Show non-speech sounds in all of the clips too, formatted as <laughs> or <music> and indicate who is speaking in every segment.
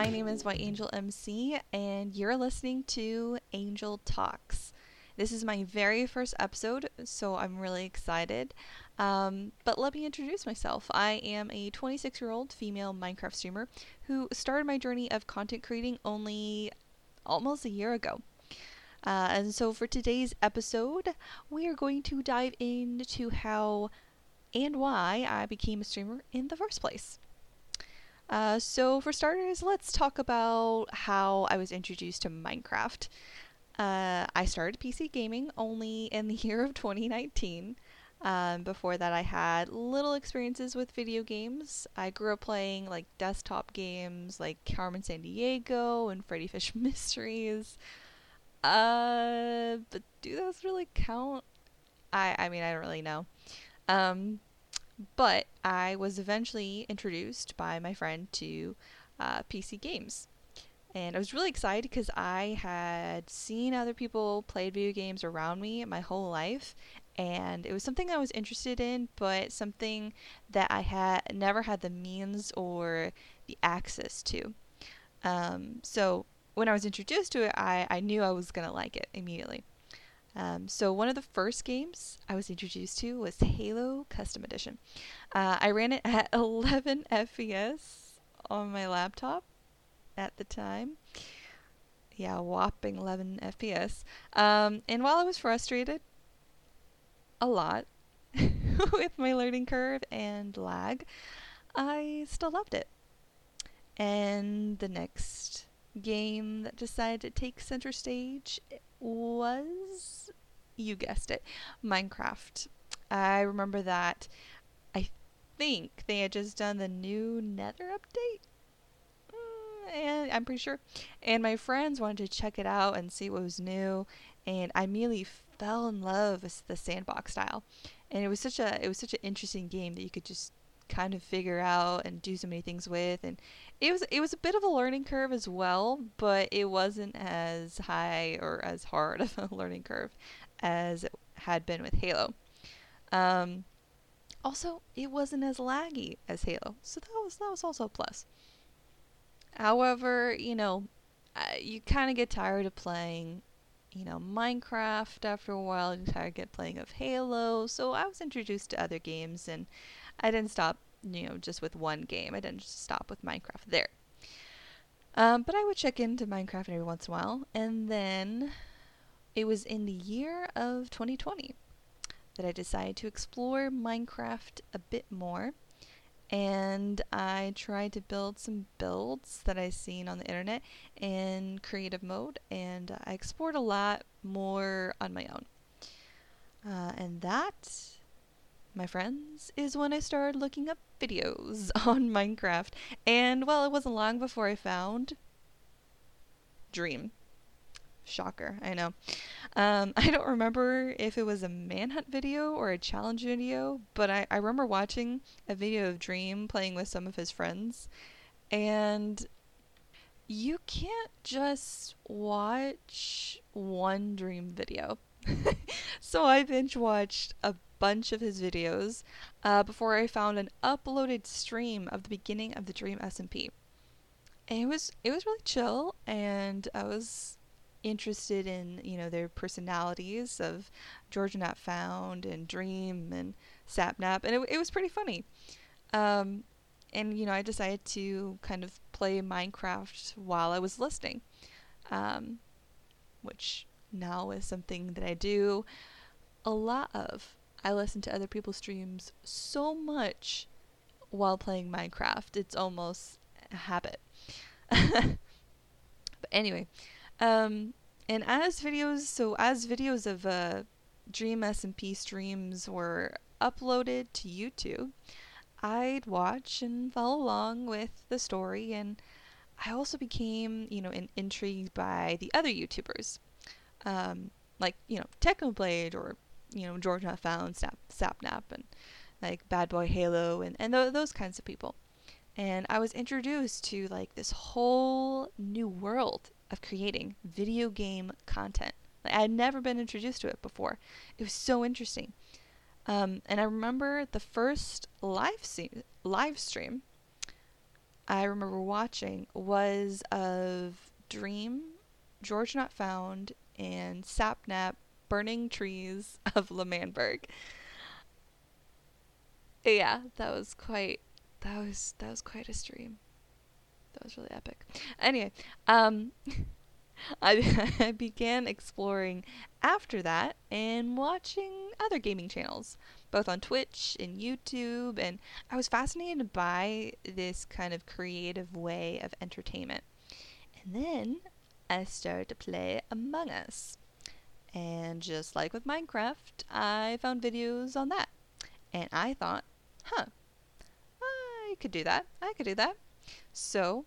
Speaker 1: My name is White Angel MC, and you're listening to Angel Talks. This is my very first episode, so I'm really excited. Um, but let me introduce myself. I am a 26 year old female Minecraft streamer who started my journey of content creating only almost a year ago. Uh, and so for today's episode, we are going to dive into how and why I became a streamer in the first place. Uh, so, for starters, let's talk about how I was introduced to Minecraft. Uh, I started PC gaming only in the <laughs> year of 2019. Um, before that, I had little experiences with video games. I grew up playing like desktop games like Carmen Sandiego and Freddi Fish <laughs> Mysteries. Uh, but do those really count? I I mean I don't really know. Um, but I was eventually introduced by my friend to uh, PC games. And I was really excited because I had seen other people play video games around me my whole life. And it was something I was interested in, but something that I had never had the means or the access to. Um, so when I was introduced to it, I, I knew I was going to like it immediately. Um, so one of the first games I was introduced to was Halo Custom Edition. Uh, I ran it <laughs> at 11 FPS on my laptop at the time. Yeah, whopping 11 FPS. Um, and while I was frustrated a lot <laughs> with my learning curve and lag, I still loved it. And the next game that decided to take center stage was, you guessed it, Minecraft. I remember that I think they had just done the new Nether update. Mm, and I'm pretty sure. And my friends wanted to check it out and see what was new. And I immediately fell in love with the sandbox style. And it was such a it was such an interesting game that you could just kind of figure out and do so many things with and it was it was a bit of a learning curve as well but it wasn't as high or as hard of a <laughs> learning curve as it had been with Halo. Um, also it wasn't as laggy as Halo so that was that was also a plus. However you know you kind of get tired of playing you know Minecraft after a while you tired of get playing of Halo so I was introduced to other games and I didn't stop, you know, just with one game. I didn't just stop with Minecraft there. Um, but I would check into Minecraft every once in a while. And then it was in the year of 2020 that I decided to explore Minecraft a bit more. And I tried to build some builds that I seen on the internet in creative mode, and I explored a lot more on my own. Uh, and that my friends, is when I started looking up videos <laughs> on Minecraft. And well, it wasn't long before I found Dream. Shocker, I know. Um, <laughs> I don't remember if it was a manhunt video or a challenge video, but I, I remember watching a video of Dream playing with some of his friends. And you can't just watch one Dream video. <laughs> so I binge watched a bunch of his videos uh, before I found an uploaded stream of the beginning of the Dream SMP. And it was it was really chill, and I was interested in you know their personalities of George Not Found and Dream and Sapnap, and it, it was pretty funny. Um, and you know I decided to kind of play Minecraft while I was listening, um, which now is something that I do a lot of. I listen to other people's streams so much while playing Minecraft. It's almost a habit. <laughs> but anyway, um, and as videos, so as videos of uh, Dream SMP streams were uploaded to YouTube, I'd watch and follow along with the story, and I also became, you know, intrigued by the other YouTubers, um, like you know Technoblade or you know George Not Found, Snap, Sapnap, and like Bad Boy Halo, and and th- those kinds of people. And I was introduced to like this whole new world of creating video game content. Like, I had never been introduced to it before. It was so interesting. Um, and I remember the first live se- live stream I remember watching was of Dream, George Not Found, and Sapnap burning trees <laughs> of L'Manberg. Yeah, that was quite that was that was quite a stream. That was really epic. Anyway, um <laughs> I, <laughs> I began exploring after that and watching other gaming channels, both on Twitch and YouTube, and I was fascinated by this kind of creative way of entertainment. And then I started to play Among Us. And just like with Minecraft, I found videos on that. And I thought, huh, I could do that. I could do that. So,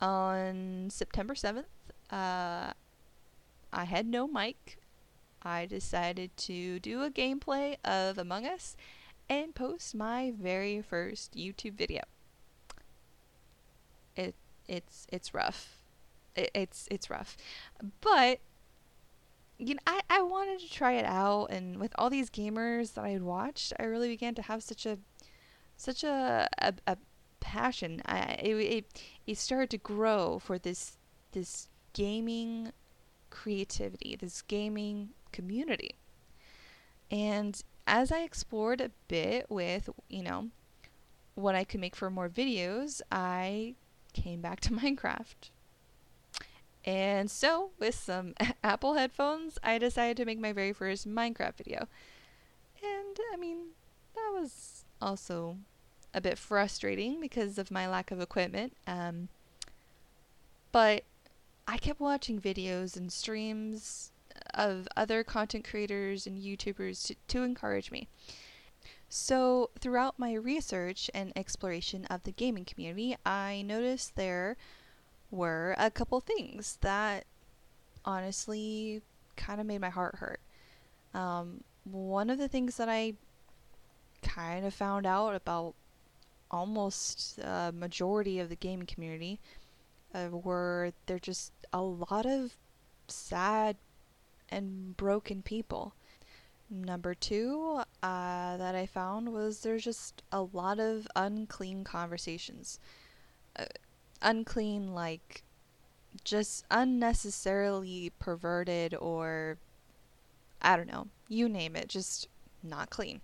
Speaker 1: on September 7th, uh, I had no mic. I decided to do a gameplay of Among Us and post my very first YouTube video. It it's it's rough. It, it's it's rough, but you know I, I wanted to try it out, and with all these gamers that I had watched, I really began to have such a such a a, a passion. I it, it it started to grow for this this gaming creativity, this gaming community. And as I explored a bit with, you know, what I could make for more videos, I came back to <laughs> Minecraft. And so, with some <laughs> Apple headphones, I decided to make my very first Minecraft video. And I mean, that was also a bit frustrating because of my lack of equipment. Um, but I kept watching videos and streams of other content creators and YouTubers to, to encourage me. So, throughout my research and exploration of the gaming community, I noticed there were a couple things that honestly kind of made my heart hurt. Um, one of the things that I kind of found out about almost a majority of the gaming community uh, were there just a lot of sad and broken people. Number two uh, that I found was there's just a lot of unclean conversations. Uh, unclean, like just unnecessarily perverted or I don't know, you name it, just not clean.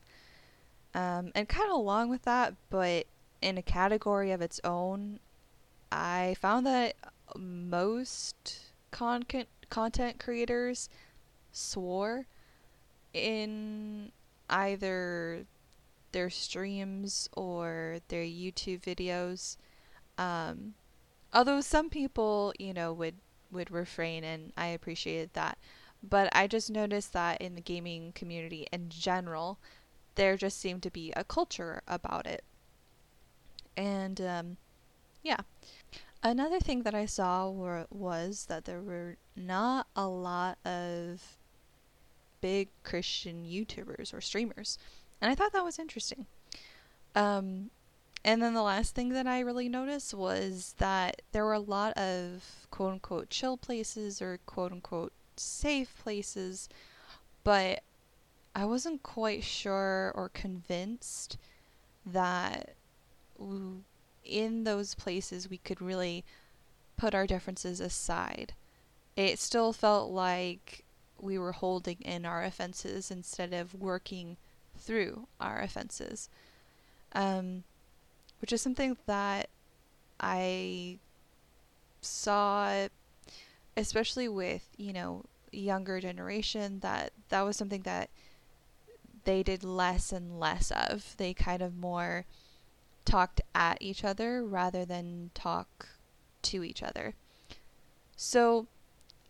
Speaker 1: Um, and kind of along with that, but in a category of its own, I found that most content content creators swore in either their streams or their YouTube videos. Um, although some people, you know, would would refrain, and I appreciated that. But I just noticed that in the gaming community in general, there just seemed to be a culture about it. And um, yeah, Another thing that I saw were, was that there were not a lot of big Christian YouTubers or streamers. And I thought that was interesting. Um, and then the last thing that I really noticed was that there were a lot of quote unquote chill places or quote unquote safe places, but I wasn't quite sure or convinced that in those places we could really put our differences aside. It still felt like we were holding in our offenses instead of working through our offenses. Um, which is something that I saw, especially with, you know, younger generation, that that was something that they did less and less of. They kind of more talked at each other rather than talk to each other. So,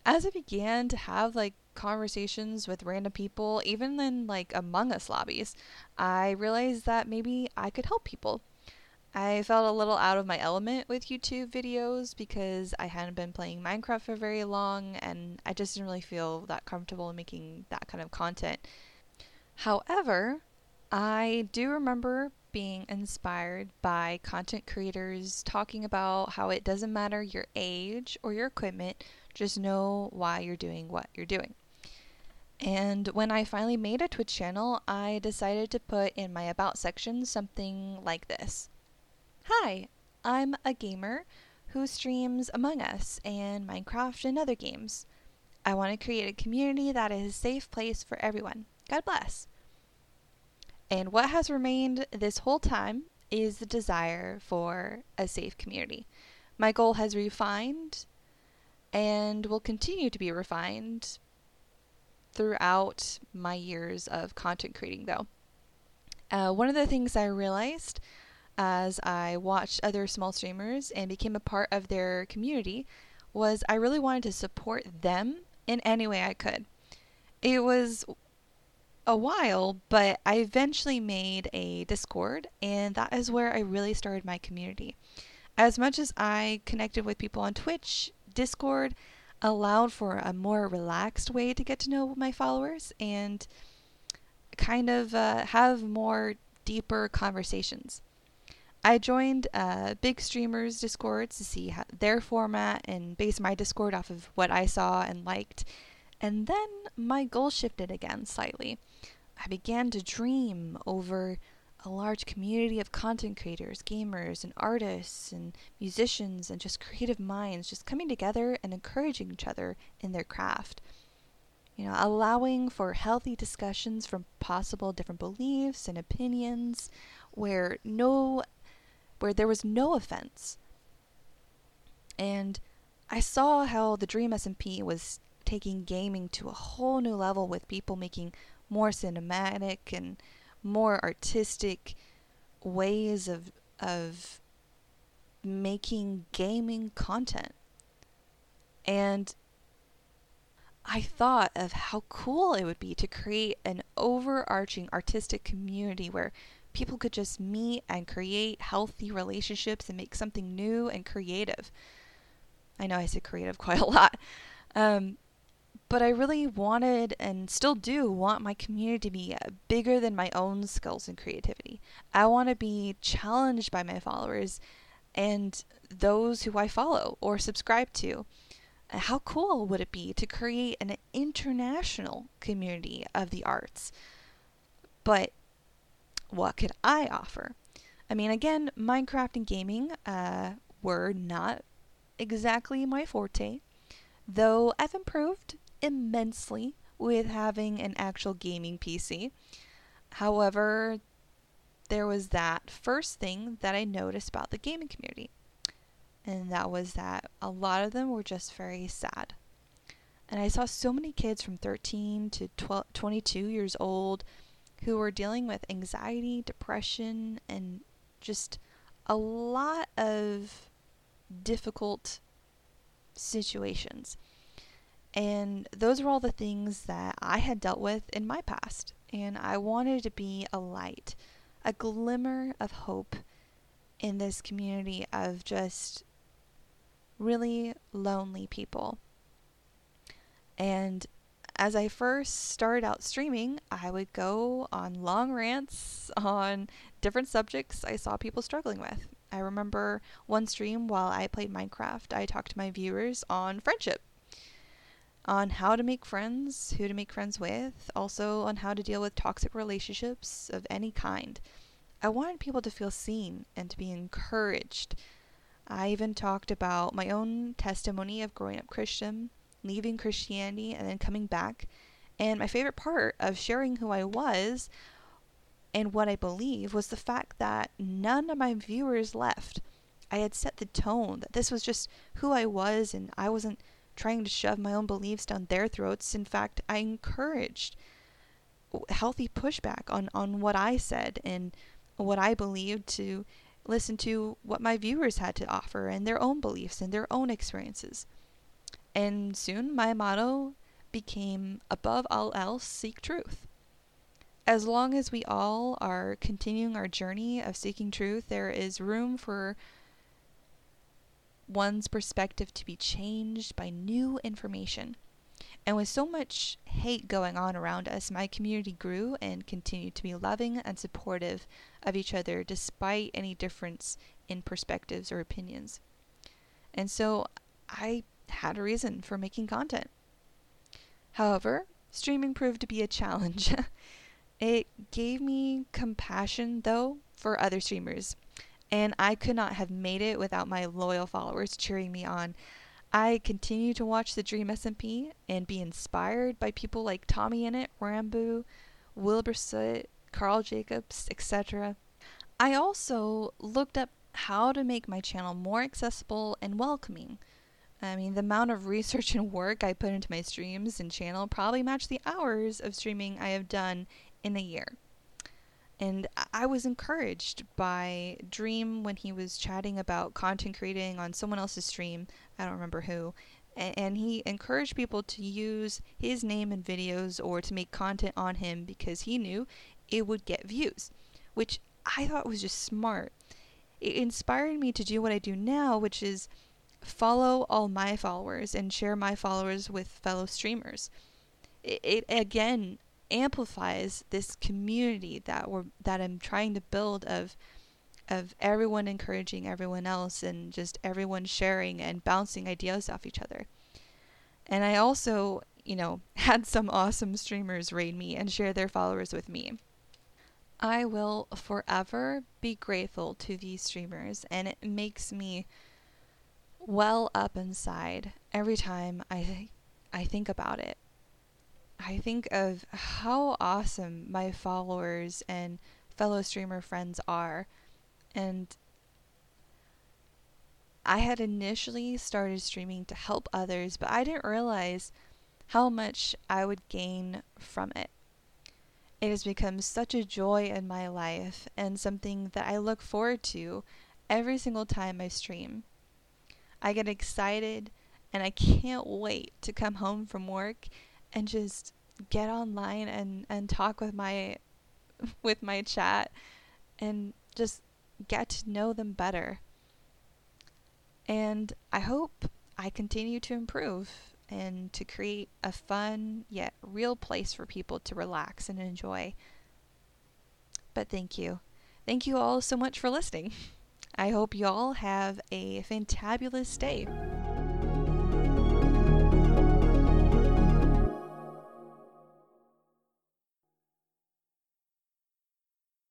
Speaker 1: as I began to have like conversations with random people, even in like Among Us lobbies, I realized that maybe I could help people. I felt a little out of my element with YouTube videos because I hadn't been playing Minecraft for very long and I just didn't really feel that comfortable making that kind of content. However, I do remember being inspired by content creators talking about how it doesn't matter your age or your equipment, just know why you're doing what you're doing. And when I finally made a Twitch channel, I decided to put in my About section something like this Hi, I'm a gamer who streams Among Us and Minecraft and other games. I want to create a community that is a safe place for everyone. God bless. And what has remained this whole time is the desire for a safe community. My goal has refined and will continue to be refined throughout my years of content creating, though. Uh, one of the things I realized as I watched other small streamers and became a part of their community was I really wanted to support them in any way I could. It was a while, but I eventually made a Discord, and that is where I really started my community. As much as I connected with people on Twitch, Discord allowed for a more relaxed way to get to know my followers and kind of uh, have more deeper conversations. I joined uh, big streamers' Discord to see how, their format and base my Discord off of what I saw and liked. And then my goal shifted again slightly. I began to dream over a large community of content creators, gamers, and artists, and musicians, and just creative minds just coming together and encouraging each other in their craft. You know, allowing for healthy discussions from possible different beliefs and opinions where no where there was no offense. And I saw how the Dream SMP was taking gaming to a whole new level with people making more cinematic and more artistic ways of of making gaming content. And I thought of how cool it would be to create an overarching artistic community where people could just meet and create healthy relationships and make something new and creative. I know I said creative <laughs> quite a lot. Um, but I really wanted and still do want my community to be uh, bigger than my own skills and creativity. I want to be challenged by my followers and those who I follow or subscribe to. How cool would it be to create an international community of the arts? But what could I offer? I mean, again, Minecraft and gaming uh, were not exactly my forte, though I've improved immensely with having an actual gaming PC. However, there was that first thing that I noticed about the gaming community, and that was that a lot of them were just very sad. And I saw so many kids from 13 to 12, 22 years old who were dealing with anxiety, depression, and just a lot of difficult situations. And those were all the things that I had dealt with in my past. And I wanted to be a light, a glimmer of hope in this community of just really lonely people. And as I first started out streaming, I would go on long rants on different subjects I saw people struggling with. I remember one stream while I played Minecraft, I talked to my viewers on friendship on how to make friends, who to make friends with, also on how to deal with toxic relationships of any kind. I wanted people to feel seen and to be encouraged. I even talked about my own testimony of growing up Christian, leaving Christianity, and then coming back. And my favorite part of sharing who I was and what I believe was the fact that none of my viewers left. I had set the tone that this was just who I was, and I wasn't trying to shove my own beliefs down their throats. In fact, I encouraged healthy pushback on, on what I said and what I believed to listen to what my viewers had to offer and their own beliefs and their own experiences. And soon my motto became above all else, seek truth. As long as we all are continuing our journey of seeking truth, there is room for one's perspective to be changed by new information. And with so much hate going on around us, my community grew and continued to be loving and supportive of each other despite any difference in perspectives or opinions. And so I had a reason for making content. However, streaming proved to be a challenge. <laughs> it gave me compassion, though, for other streamers and I could not have made it without my loyal followers cheering me on. I continue to watch the Dream SMP and be inspired by people like Tommy Innit, Ranboo, Wilbur Soot, Karl Jacobs, etc. I also looked up how to make my channel more accessible and welcoming. I mean, the amount of research <laughs> and work I put into my streams and channel probably match the hours of streaming I have done in a year. And I was encouraged by Dream when he was chatting about content creating on someone else's stream. I don't remember who. And he encouraged people to use his name in videos or to make content on him because he knew it would get views, which I thought was just smart. It inspired me to do what I do now, which is follow all my followers and share my followers with fellow streamers. It, it again amplifies this community that we're that I'm trying to build of of everyone encouraging everyone else and just everyone sharing and bouncing ideas off each other. And I also, you know, <laughs> had some awesome streamers raid me and share their followers with me. I will forever be grateful to these streamers and it makes me well up inside every time I I think about it. I think of how awesome my followers and fellow streamer friends are. And I had initially started streaming to help others, but I didn't realize how much I would gain from it. It has become such a joy in my life and something that I look forward to every single time I stream. I get excited and I can't wait to come home from work and just get online and, and talk with my <laughs> with my chat and just get to know them better. And I hope I continue to improve and to create a fun yet real place for people to relax and enjoy. But thank you. Thank you all so much for listening. <laughs> I hope you all have a fantabulous day.